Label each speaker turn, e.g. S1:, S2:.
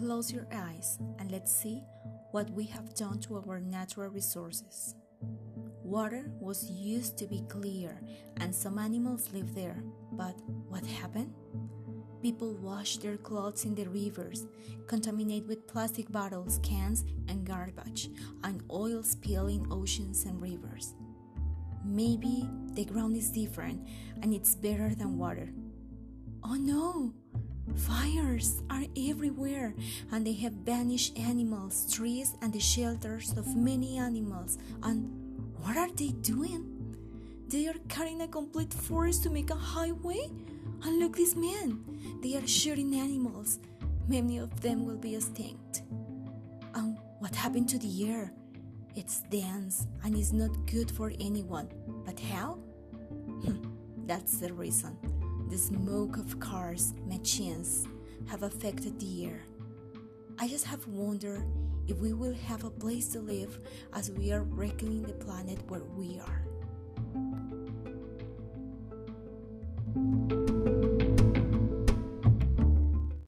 S1: close your eyes and let's see what we have done to our natural resources. Water was used to be clear and some animals lived there, but what happened? People wash their clothes in the rivers, contaminate with plastic bottles, cans, and garbage, and oil spill in oceans and rivers. Maybe the ground is different and it's better than water. Oh no! Fires are everywhere and they have banished animals, trees, and the shelters of many animals. And what are they doing? They are cutting a complete forest to make a highway? And look, these men! They are shooting animals. Many of them will be extinct. And what happened to the air? It's dense and is not good for anyone. But how? That's the reason. The smoke of cars, machines have affected the air. I just have wondered if we will have a place to live as we are wrecking the planet where we are.